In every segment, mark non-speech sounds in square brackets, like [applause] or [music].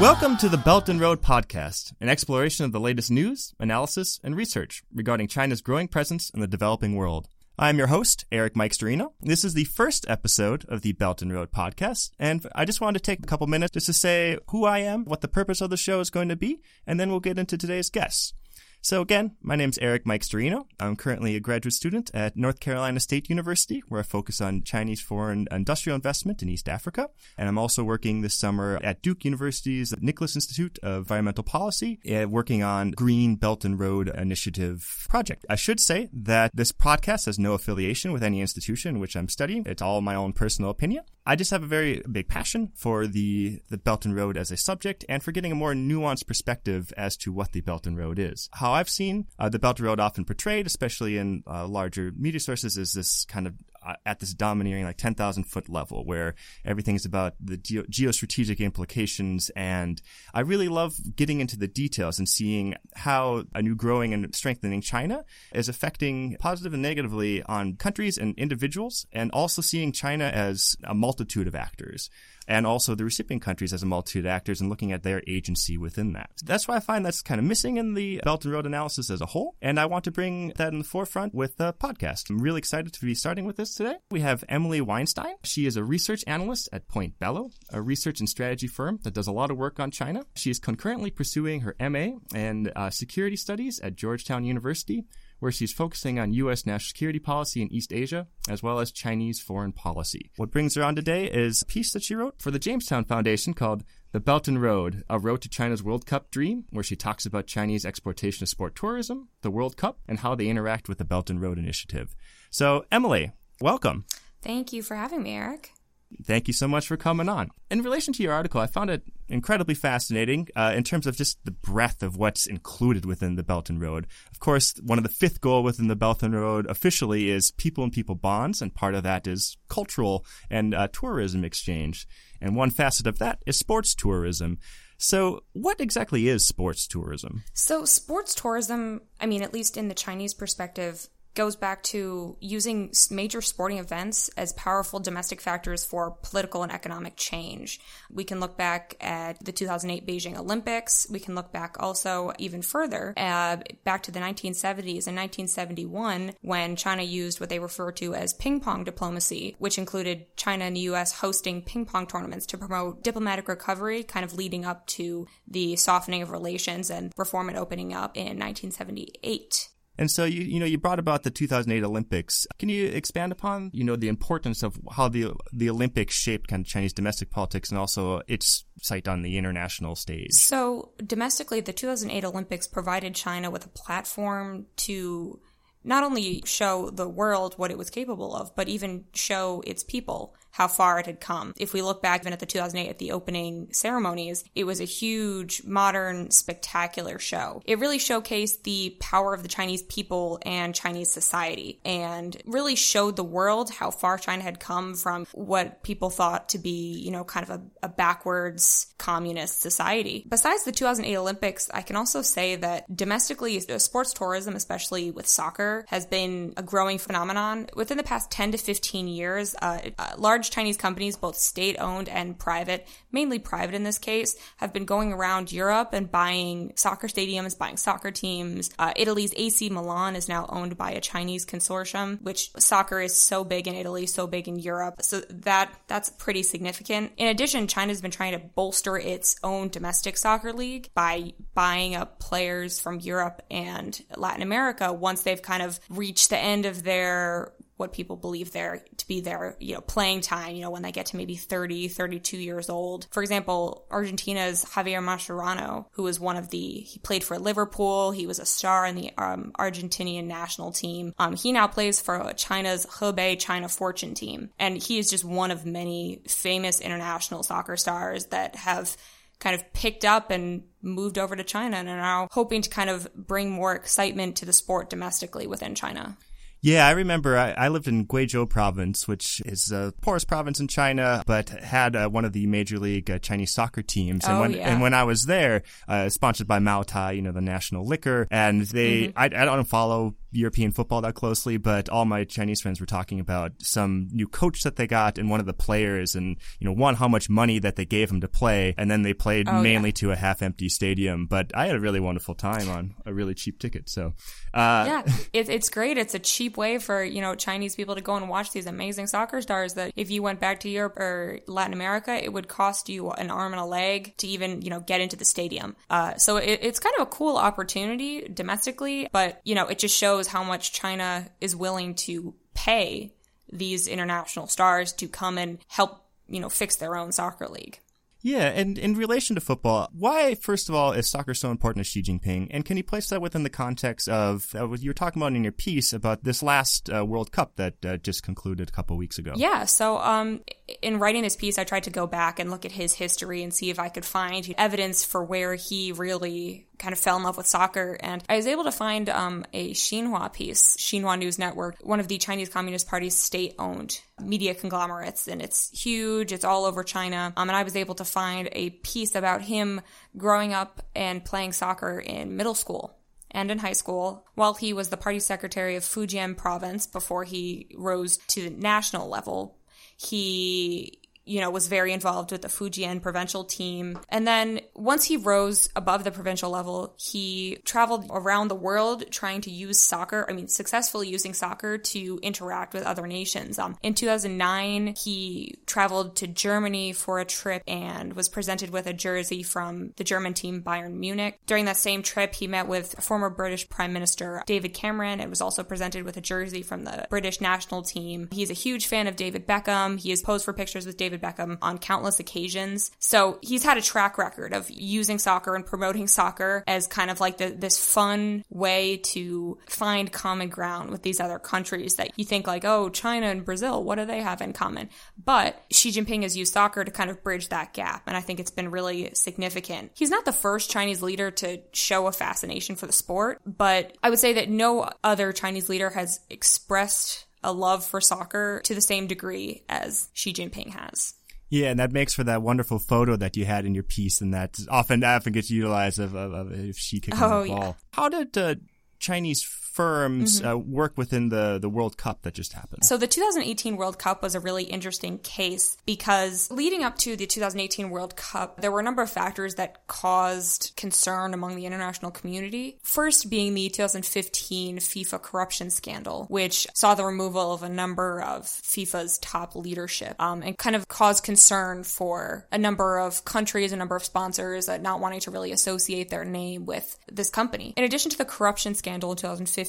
Welcome to the Belt and Road Podcast, an exploration of the latest news, analysis, and research regarding China's growing presence in the developing world. I'm your host, Erik Myxter-iino. This is the first episode of the Belt and Road podcast, and I just wanted to take a couple minutes just to say who I am, what the purpose of the show is going to be, and then we'll get into today's guests. So again, my name is Erik Myxter-iino. I'm currently a graduate student at North Carolina State University, where I focus on Chinese foreign industrial investment in East Africa. And I'm also working this summer at Duke University's Nicholas Institute of Environmental Policy, uh, working on Green Belt and Road Initiative project. I should say that this podcast has no affiliation with any institution in which I'm studying. It's all my own personal opinion. I just have a very big passion for the, the Belt and Road as a subject and for getting a more nuanced perspective as to what the Belt and Road is. How I've seen uh, the Belt and Road often portrayed, especially in uh, larger media sources, is this kind of uh, at this domineering like 10,000 foot level where everything's about the geo- geostrategic implications. And I really love getting into the details and seeing how a new growing and strengthening China is affecting positive and negatively on countries and individuals and also seeing China as a multitude of actors and also the recipient countries as a multitude of actors and looking at their agency within that. That's why I find that's kind of missing in the Belt and Road analysis as a whole, and I want to bring that in the forefront with the podcast. I'm really excited to be starting with this today. We have Emily Weinstein. She is a research analyst at Pointe Bello, a research and strategy firm that does a lot of work on China. She is concurrently pursuing her MA and uh, security studies at Georgetown University where she's focusing on U.S. national security policy in East Asia, as well as Chinese foreign policy. What brings her on today is a piece that she wrote for the Jamestown Foundation called The Belt and Road, A Road to China's World Cup Dream, where she talks about Chinese exportation of sport tourism, the World Cup, and how they interact with the Belt and Road Initiative. So, Emily, welcome. Thank you for having me, Erik. Thank you so much for coming on. In relation to your article, I found it incredibly fascinating uh, in terms of just the breadth of what's included within the Belt and Road. Of course, one of the fifth goal within the Belt and Road officially is people and people bonds, and part of that is cultural and uh, tourism exchange. And one facet of that is sports tourism. So, what exactly is sports tourism? So, sports tourism, I mean, at least in the Chinese perspective, goes back to using major sporting events as powerful domestic factors for political and economic change. We can look back at the 2008 Beijing Olympics. We can look back also even further, uh, back to the 1970s and 1971 when China used what they refer to as ping pong diplomacy, which included China and the U.S. hosting ping pong tournaments to promote diplomatic recovery, kind of leading up to the softening of relations and reform and opening up in 1978. And so you you know you brought about the 2008 Olympics. Can you expand upon you know the importance of how the the Olympics shaped kind of Chinese domestic politics and also its sight on the international stage? So domestically, the 2008 Olympics provided China with a platform to not only show the world what it was capable of, but even show its people how far it had come. If we look back even at the 2008 at the opening ceremonies, it was a huge, modern, spectacular show. It really showcased the power of the Chinese people and Chinese society and really showed the world how far China had come from what people thought to be, you know, kind of a, a backwards communist society. Besides the 2008 Olympics, I can also say that domestically, sports tourism, especially with soccer, has been a growing phenomenon. Within the past 10 to 15 years, uh, large large Chinese companies, both state owned and private, mainly private in this case, have been going around Europe and buying soccer stadiums, buying soccer teams. Uh, Italy's AC Milan is now owned by a Chinese consortium, which soccer is so big in Italy, so big in Europe. So that that's pretty significant. In addition, China's been trying to bolster its own domestic soccer league by buying up players from Europe and Latin America once they've kind of reached the end of their what people believe there to be their, you know, playing time, you know, when they get to maybe 30, 32 years old. For example, Argentina's Javier Mascherano, who was one of the, he played for Liverpool. He was a star in the um, Argentinian national team. Um, he now plays for China's Hebei China Fortune team. And he is just one of many famous international soccer stars that have kind of picked up and moved over to China and are now hoping to kind of bring more excitement to the sport domestically within China. Yeah, I remember I, I, lived in Guizhou province, which is the poorest province in China, but had uh, one of the major league uh, Chinese soccer teams. And oh, when yeah. and when I was there, uh, sponsored by Maotai, you know, the national liquor, and they, mm-hmm. I, I don't follow European football that closely, but all my Chinese friends were talking about some new coach that they got and one of the players and, you know, one, how much money that they gave him to play. And then they played Oh, mainly yeah. to a half empty stadium. But I had a really wonderful time on a really cheap ticket. So, uh, yeah, it, it's great. It's a cheap way for you know Chinese people to go and watch these amazing soccer stars. That if you went back to Europe or Latin America, it would cost you an arm and a leg to even you know get into the stadium. Uh, so it, it's kind of a cool opportunity domestically, but you know it just shows how much China is willing to pay these international stars to come and help you know fix their own soccer league. Yeah, and in relation to football, why, first of all, is soccer so important to Xi Jinping? And can you place that within the context of uh, what you were talking about in your piece about this last uh, World Cup that uh, just concluded a couple weeks ago? Yeah, so um, in writing this piece, I tried to go back and look at his history and see if I could find evidence for where he really kind of fell in love with soccer. And I was able to find um, a Xinhua piece, Xinhua News Network, one of the Chinese Communist Party's state owned media conglomerates. And it's huge, it's all over China. Um, and I was able to find a piece about him growing up and playing soccer in middle school and in high school while he was the party secretary of Fujian province before he rose to the national level. He you know, was very involved with the Fujian provincial team. And then once he rose above the provincial level, he traveled around the world trying to use soccer, I mean, successfully using soccer to interact with other nations. Um, in 2009, he traveled to Germany for a trip and was presented with a jersey from the German team Bayern Munich. During that same trip, he met with former British Prime Minister David Cameron and was also presented with a jersey from the British national team. He's a huge fan of David Beckham. He has posed for pictures with David Beckham on countless occasions. So he's had a track record of using soccer and promoting soccer as kind of like the, this fun way to find common ground with these other countries that you think like, oh, China and Brazil, what do they have in common? But Xi Jinping has used soccer to kind of bridge that gap. And I think it's been really significant. He's not the first Chinese leader to show a fascination for the sport, but I would say that no other Chinese leader has expressed a love for soccer to the same degree as Xi Jinping has. Yeah, and that makes for that wonderful photo that you had in your piece, and that often often gets utilized of, of, of Xi kicking Oh, the ball. yeah. How did uh, Chinese firms uh, work within the, the World Cup that just happened? So the 2018 World Cup was a really interesting case because leading up to the 2018 World Cup, there were a number of factors that caused concern among the international community. First being the 2015 FIFA corruption scandal, which saw the removal of a number of FIFA's top leadership um, and kind of caused concern for a number of countries, a number of sponsors uh, not wanting to really associate their name with this company. In addition to the corruption scandal in 2015,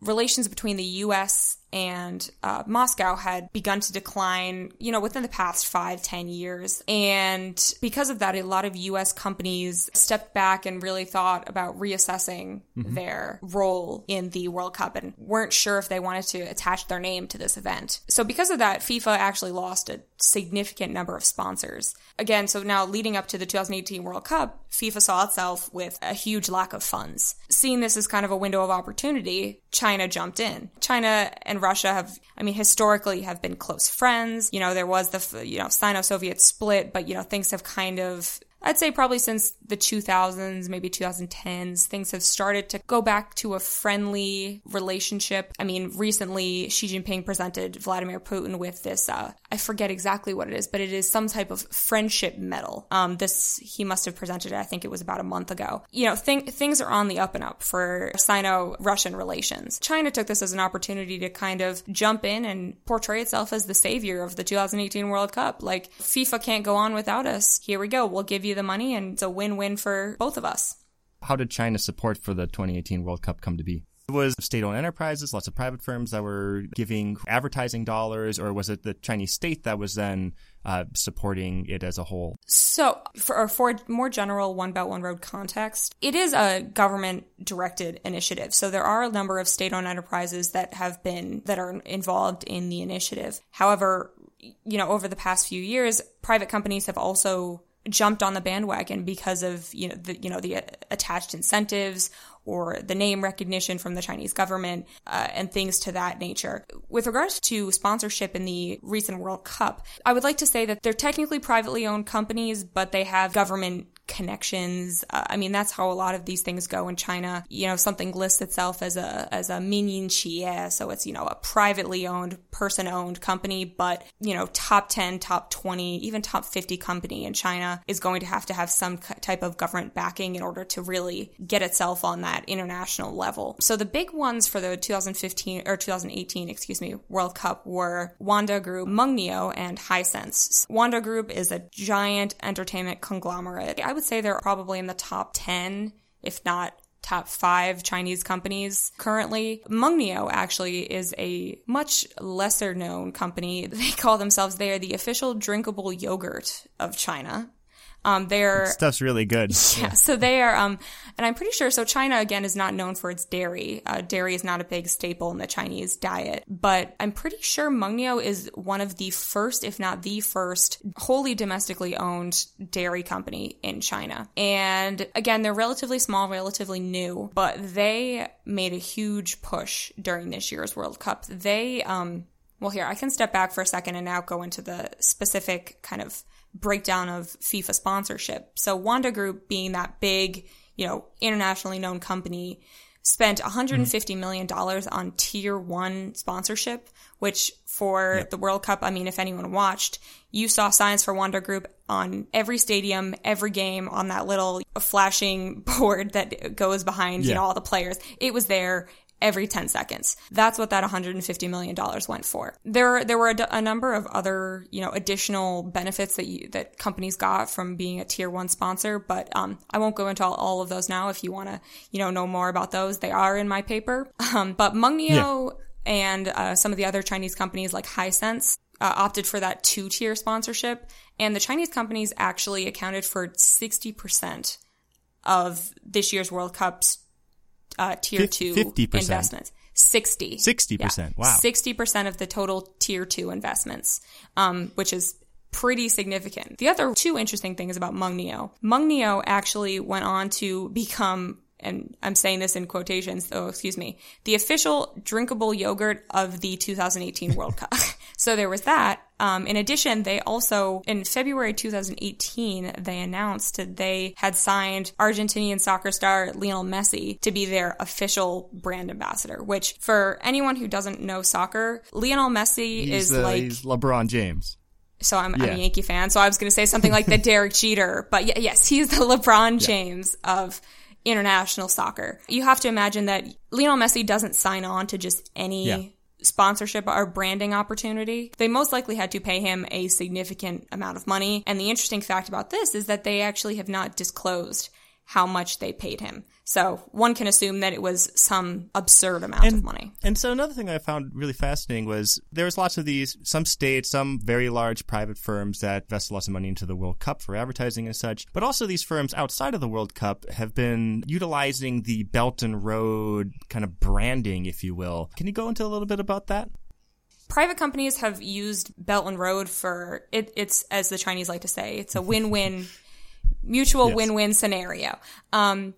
relations between the U.S. and uh, Moscow had begun to decline, you know, within the past five, ten years. And because of that, a lot of U.S. companies stepped back and really thought about reassessing their role in the World Cup and weren't sure if they wanted to attach their name to this event. So because of that, FIFA actually lost a significant number of sponsors. Again, so now leading up to the 2018 World Cup, FIFA saw itself with a huge lack of funds. Seeing this as kind of a window of opportunity, China jumped in. China and Russia have, I mean, historically have been close friends. You know, there was the, you know, Sino-Soviet split, but, you know, things have kind of I'd say probably since the 2000s, maybe 2010s, things have started to go back to a friendly relationship. I mean, recently Xi Jinping presented Vladimir Putin with this, uh, I forget exactly what it is, but it is some type of friendship medal. Um, this, he must have presented it, I think it was about a month ago. You know, th- things are on the up and up for Sino-Russian relations. China took this as an opportunity to kind of jump in and portray itself as the savior of the 2018 World Cup. Like, FIFA can't go on without us. Here we go. We'll give you the money and it's a win-win for both of us. How did China's support for the 2018 World Cup come to be? It was state-owned enterprises, lots of private firms that were giving advertising dollars, or was it the Chinese state that was then uh, supporting it as a whole? So, for, for more general One Belt One Road context, it is a government-directed initiative. So there are a number of state-owned enterprises that have been that are involved in the initiative. However, you know, over the past few years, private companies have also jumped on the bandwagon because of you know the you know the attached incentives or the name recognition from the Chinese government uh, and things to that nature. With regards to sponsorship in the recent World Cup, I would like to say that they're technically privately owned companies, but they have government connections. Uh, I mean, that's how a lot of these things go in China. You know, something lists itself as a as a minyan xie, so it's you know a privately owned, person owned company, but you know, top ten, top twenty, even top fifty company in China is going to have to have some type of government backing in order to really get itself on that international level. So the big ones for the 2015 or 2018, excuse me, World Cup were Wanda Group, Mengniu, and Hisense. Wanda Group is a giant entertainment conglomerate. I would say they're probably in the top 10, if not top five Chinese companies currently. Mengniu actually is a much lesser known company. [laughs] They call themselves, they are the official drinkable yogurt of China. Um, they're stuff's really good. Yeah, [laughs] yeah, so they are, um, and I'm pretty sure. So China again is not known for its dairy. Uh, dairy is not a big staple in the Chinese diet, but I'm pretty sure Mengniu is one of the first, if not the first, wholly domestically owned dairy company in China. And again, they're relatively small, relatively new, but they made a huge push during this year's World Cup. They, um, well, here I can step back for a second and now go into the specific kind of breakdown of FIFA sponsorship. So Wanda Group being that big, you know, internationally known company spent $150 million on tier one sponsorship, which for yep. the World Cup, I mean, if anyone watched, you saw signs for Wanda Group on every stadium, every game on that little flashing [laughs] board that goes behind, yeah. you know, all the players. It was there every 10 seconds. That's what that $150 million went for. There, there were a, a, number of other, you know, additional benefits that you, that companies got from being a tier one sponsor, but, um, I won't go into all, all of those now. If you want to, you know, know more about those, they are in my paper. Um, but Mengniu yeah. and, uh, some of the other Chinese companies like Hisense, uh, opted for that two tier sponsorship. And the Chinese companies actually accounted for 60% of this year's World Cup's uh, tier two 50%. investments. 60. 60%. Yeah. Wow. 60% of the total tier two investments, um, which is pretty significant. The other two interesting things about Mengniu. Mengniu actually went on to become and I'm saying this in quotations, so excuse me, the official drinkable yogurt of the 2018 World Cup. [laughs] so there was that. Um, in addition, they also, in February 2018, they announced that they had signed Argentinian soccer star Lionel Messi to be their official brand ambassador, which for anyone who doesn't know soccer, Lionel Messi he's is the, like. LeBron James. So I'm, yeah. I'm, a Yankee fan, so I was going to say something like the [laughs] Derek Jeter, but yes, he's the LeBron James yeah. of international soccer. You have to imagine that Lionel Messi doesn't sign on to just any yeah. Sponsorship or branding opportunity. They most likely had to pay him a significant amount of money. And the interesting fact about this is that they actually have not disclosed how much they paid him. So one can assume that it was some absurd amount and, of money. And so another thing I found really fascinating was there was lots of these, some states, some very large private firms that invested lots of money into the World Cup for advertising and such, but also these firms outside of the World Cup have been utilizing the Belt and Road kind of branding, if you will. Can you go into a little bit about that? private companies have used Belt and Road for it, it's as the Chinese like to say, it's a win-win mutual yes. win-win scenario. Um,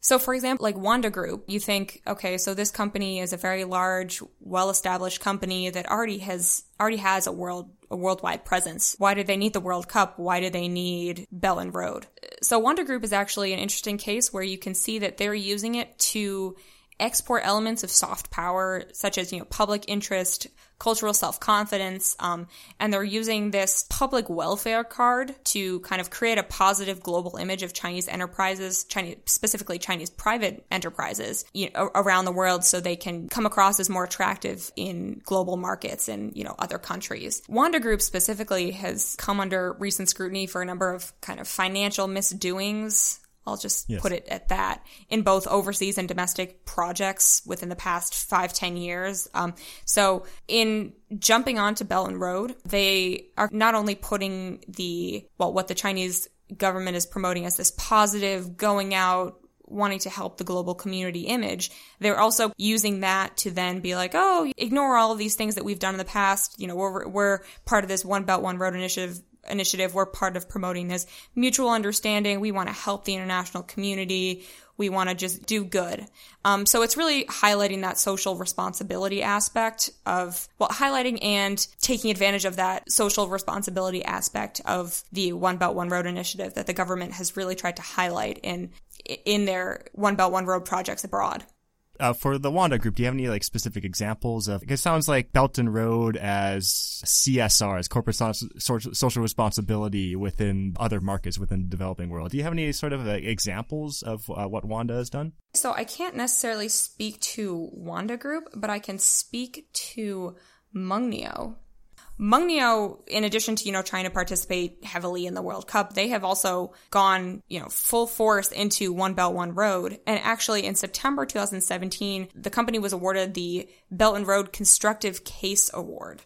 so for example, like Wanda Group, you think, okay, so this company is a very large, well-established company that already has, already has a world, a worldwide presence. Why do they need the World Cup? Why do they need Belt and Road? So Wanda Group is actually an interesting case where you can see that they're using it to export elements of soft power, such as, you know, public interest, cultural self-confidence, um, and they're using this public welfare card to kind of create a positive global image of Chinese enterprises, Chinese, specifically Chinese private enterprises you know, around the world so they can come across as more attractive in global markets and, you know, other countries. Wanda Group specifically has come under recent scrutiny for a number of kind of financial misdoings I'll just yes. put it at that in both overseas and domestic projects within the past five, ten years. Um, so in jumping onto Belt and Road, they are not only putting the, well, what the Chinese government is promoting as this positive going out, wanting to help the global community image, they're also using that to then be like, oh, ignore all of these things that we've done in the past. You know, we're, we're part of this One Belt, One Road initiative initiative. We're part of promoting this mutual understanding. We want to help the international community. We want to just do good. Um, so it's really highlighting that social responsibility aspect of, well, highlighting and taking advantage of that social responsibility aspect of the One Belt One Road initiative that the government has really tried to highlight in in their One Belt One Road projects abroad. Uh, for the Wanda Group, do you have any like specific examples of? It sounds like Belt and Road as CSR, as corporate so- social responsibility within other markets within the developing world. Do you have any sort of uh, examples of uh, what Wanda has done? So I can't necessarily speak to Wanda Group, but I can speak to Mengniu, Mengniu, in addition to, you know, trying to participate heavily in the World Cup, they have also gone, you know, full force into One Belt, One Road. And actually in September 2017, the company was awarded the Belt and Road Constructive Case Award,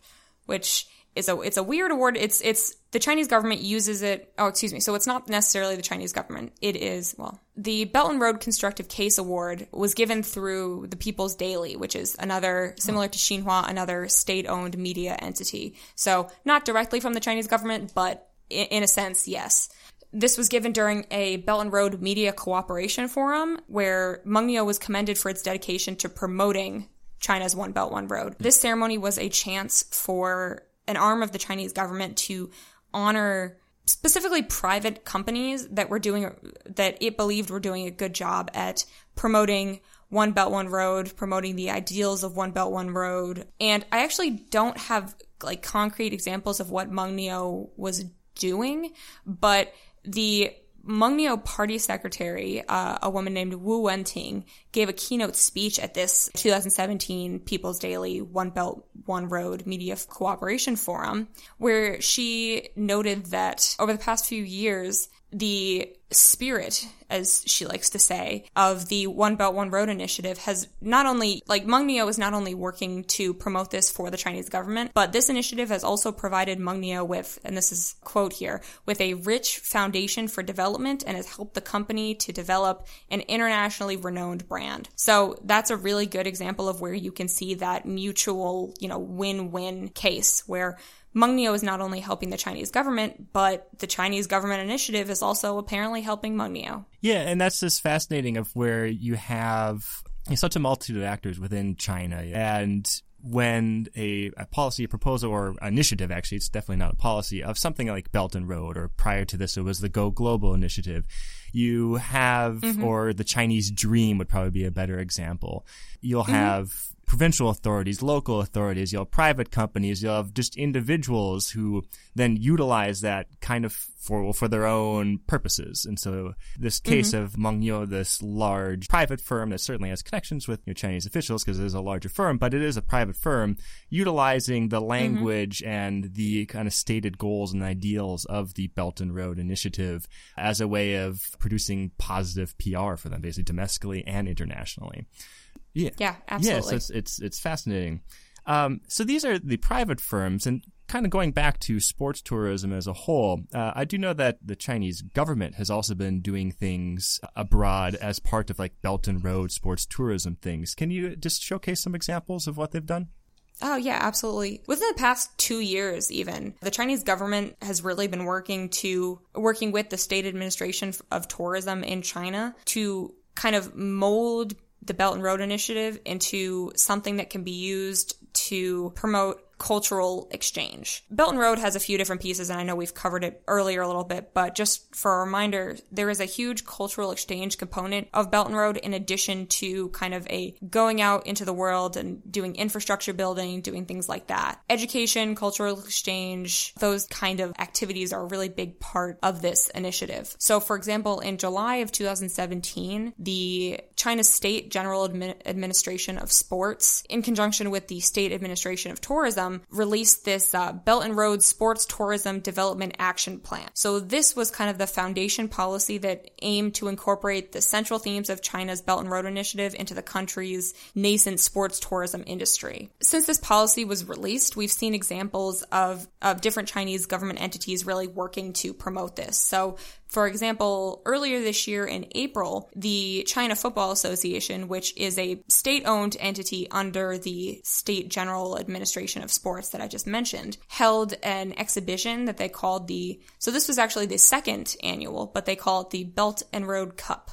which is a it's a weird award. It's it's the Chinese government uses it. Oh, excuse me. So it's not necessarily the Chinese government. It is well, the Belt and Road Constructive Case Award was given through the People's Daily, which is another similar to Xinhua, another state-owned media entity. So not directly from the Chinese government, but in, in a sense, yes. This was given during a Belt and Road Media Cooperation Forum where Mengniu was commended for its dedication to promoting China's One Belt, One Road. This ceremony was a chance for an arm of the Chinese government to honor specifically private companies that were doing that it believed were doing a good job at promoting one belt one road promoting the ideals of one belt one road. And i actually don't have like concrete examples of what Mengniu was doing but the Mengniu party secretary, uh, a woman named Wu Wenting, gave a keynote speech at this 2017 People's Daily One Belt, One Road Media Cooperation Forum, where she noted that over the past few years, the spirit, as she likes to say, of the One Belt One Road initiative has not only, like Mengniu is not only working to promote this for the Chinese government, but this initiative has also provided Mengniu with, and this is quote here, with a rich foundation for development and has helped the company to develop an internationally renowned brand. So that's a really good example of where you can see that mutual, you know, win-win case where Mengniu is not only helping the Chinese government, but the Chinese government initiative is also apparently helping Mengniu. Yeah, and that's just fascinating of where you have such a multitude of actors within China and when a, a, policy, a proposal, or initiative, actually, it's definitely not a policy, of something like Belt and Road, or prior to this, it was the Go Global initiative. You have, mm-hmm. or the Chinese Dream would probably be a better example. You'll mm-hmm. have provincial authorities, local authorities, you'll have private companies, you'll have just individuals who then utilize that kind of for for their own purposes. And so this case mm-hmm. of Mengniu, this large private firm that certainly has connections with you know, Chinese officials because it is a larger firm, but it is a private firm utilizing the mm-hmm. language mm-hmm. and the kind of stated goals and ideals of the Belt and Road Initiative as a way of producing positive PR for them, basically domestically and internationally. Yeah, yeah, absolutely. Yeah, so it's it's, it's fascinating. Um, so these are the private firms, and kind of going back to sports tourism as a whole, uh, I do know that the Chinese government has also been doing things abroad as part of like Belt and Road sports tourism things. Can you just showcase some examples of what they've done? Oh, yeah, absolutely. Within the past two years, even, the Chinese government has really been working to, working with the state administration of tourism in China to kind of mold the Belt and Road Initiative into something that can be used to promote cultural exchange. Belt and Road has a few different pieces, and I know we've covered it earlier a little bit, but just for a reminder, there is a huge cultural exchange component of Belt and Road in addition to kind of a going out into the world and doing infrastructure building, doing things like that. Education, cultural exchange, those kind of activities are a really big part of this initiative. So, for example, in July of 2017, the China State General Admin- Administration of Sports, in conjunction with the State Administration of Tourism, released this uh, Belt and Road Sports Tourism Development Action Plan. So this was kind of the foundation policy that aimed to incorporate the central themes of China's Belt and Road Initiative into the country's nascent sports tourism industry. Since this policy was released, we've seen examples of, of different Chinese government entities really working to promote this. So for example, earlier this year in April, the China Football Association, which is a state owned entity under the State General Administration of Sports that I just mentioned, held an exhibition that they called the, so this was actually the second annual, but they call it the Belt and Road Cup.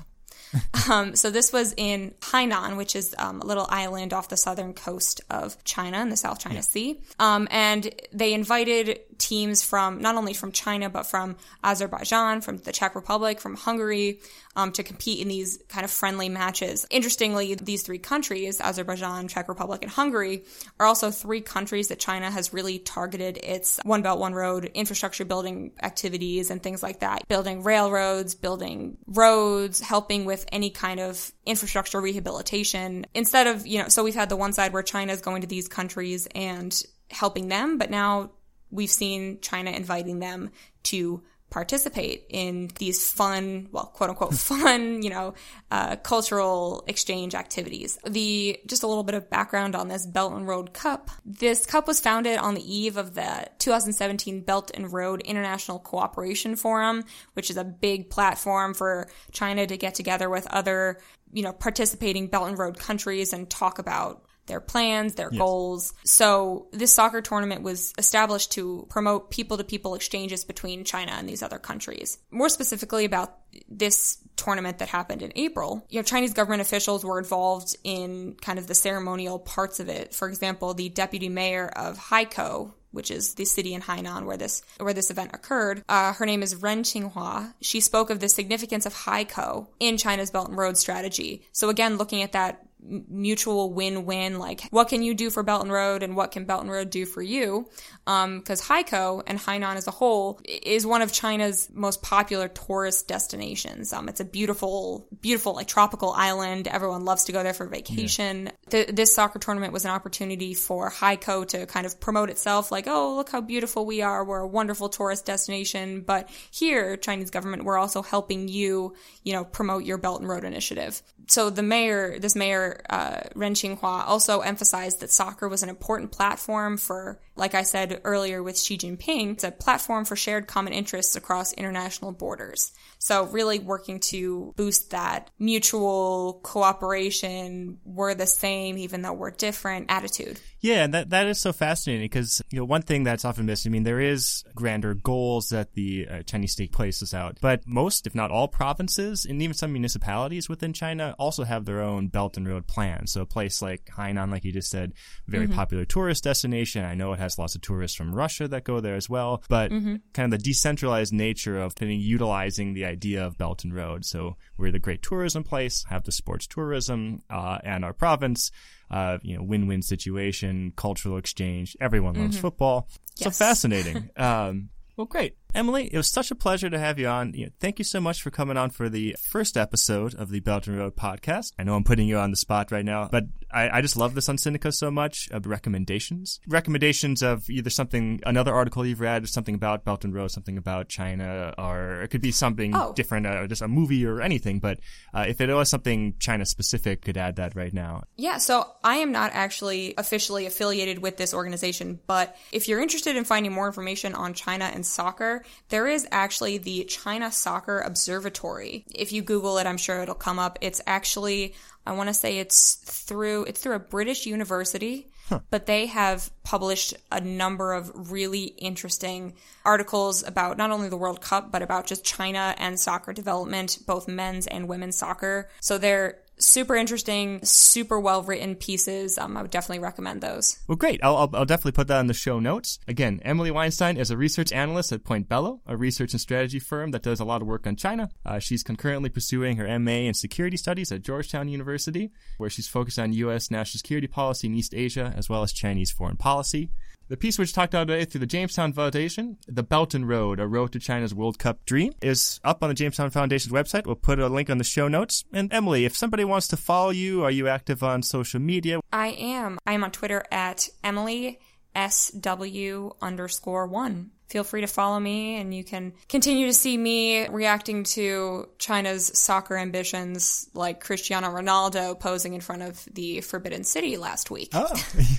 [laughs] um, so this was in Hainan, which is um, a little island off the southern coast of China in the South China yeah. Sea. Um, and they invited teams from not only from China but from Azerbaijan, from the Czech Republic, from Hungary, um, to compete in these kind of friendly matches. Interestingly, these three countries, Azerbaijan, Czech Republic, and Hungary, are also three countries that China has really targeted its One Belt, One Road infrastructure building activities and things like that. Building railroads, building roads, helping with any kind of infrastructure rehabilitation. Instead of, you know, so we've had the one side where China is going to these countries and helping them, but now we've seen China inviting them to participate in these fun, well, quote unquote [laughs] fun, you know, uh, cultural exchange activities. The, just a little bit of background on this Belt and Road Cup. This cup was founded on the eve of the 2017 Belt and Road International Cooperation Forum, which is a big platform for China to get together with other, you know, participating Belt and Road countries and talk about their plans, their yes. goals. So this soccer tournament was established to promote people to people exchanges between China and these other countries. More specifically about this tournament that happened in April, you know, Chinese government officials were involved in kind of the ceremonial parts of it. For example, the deputy mayor of Haikou, which is the city in Hainan where this where this event occurred. Uh, her name is Ren Qinghua. She spoke of the significance of Haikou in China's Belt and Road strategy. So again, looking at that mutual win-win like what can you do for Belt and Road and what can Belt and Road do for you because um, Haikou and Hainan as a whole is one of China's most popular tourist destinations um, it's a beautiful beautiful like tropical island everyone loves to go there for vacation yeah. The, this soccer tournament was an opportunity for Haikou to kind of promote itself like oh look how beautiful we are we're a wonderful tourist destination but here Chinese government we're also helping you you know promote your Belt and Road initiative so the mayor, this mayor, uh, Ren Qinghua, also emphasized that soccer was an important platform for, like I said earlier with Xi Jinping, it's a platform for shared common interests across international borders. So really working to boost that mutual cooperation, we're the same even though we're different attitude. Yeah, and that that is so fascinating because you know one thing that's often missed. I mean, there is grander goals that the uh, Chinese state places out, but most, if not all, provinces and even some municipalities within China also have their own Belt and Road plan. So a place like Hainan, like you just said, very mm-hmm. popular tourist destination. I know it has lots of tourists from Russia that go there as well, but mm-hmm. kind of the decentralized nature of utilizing the idea of Belt and Road. So we're the great tourism place, have the sports tourism, uh, and our province uh, you know, win-win situation, cultural exchange. Everyone loves mm-hmm. football. Yes. So fascinating. [laughs] um, well, great. Emily, it was such a pleasure to have you on. You know, thank you so much for coming on for the first episode of the Belt and Road podcast. I know I'm putting you on the spot right now, but I, I just love this on Sinica so much. Of recommendations, recommendations of either something, another article you've read, something about Belt and Road, something about China, or it could be something oh. different, uh, just a movie or anything. But uh, if it was something China specific, could add that right now. Yeah. So I am not actually officially affiliated with this organization, but if you're interested in finding more information on China and soccer, there is actually the China Soccer Observatory. If you Google it, I'm sure it'll come up. It's actually, I want to say it's through, it's through a British university. Huh. But they have published a number of really interesting articles about not only the World Cup, but about just China and soccer development, both men's and women's soccer. So they're super interesting, super well written pieces. Um, I would definitely recommend those. Well, great. I'll, I'll, I'll, definitely put that in the show notes. Again, Emily Weinstein is a research analyst at Pointe Bello, a research and strategy firm that does a lot of work on China. Uh, she's concurrently pursuing her MA in security studies at Georgetown University, where she's focused on U.S. national security policy in East Asia as well as Chinese foreign policy. The piece which talked about today through the Jamestown Foundation, The Belt and Road, A Road to China's World Cup Dream, is up on the Jamestown Foundation's website. We'll put a link on the show notes. And Emily, if somebody wants to follow you, are you active on social media? I am. I am on Twitter at Emily SW underscore one feel free to follow me and you can continue to see me reacting to China's soccer ambitions like Cristiano Ronaldo posing in front of the Forbidden City last week. Oh,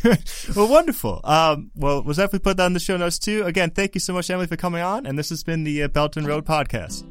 [laughs] well, wonderful. Um, well, we'll definitely put that in the show notes too. Again, thank you so much, Emily, for coming on. And this has been the uh, Belt and Road podcast.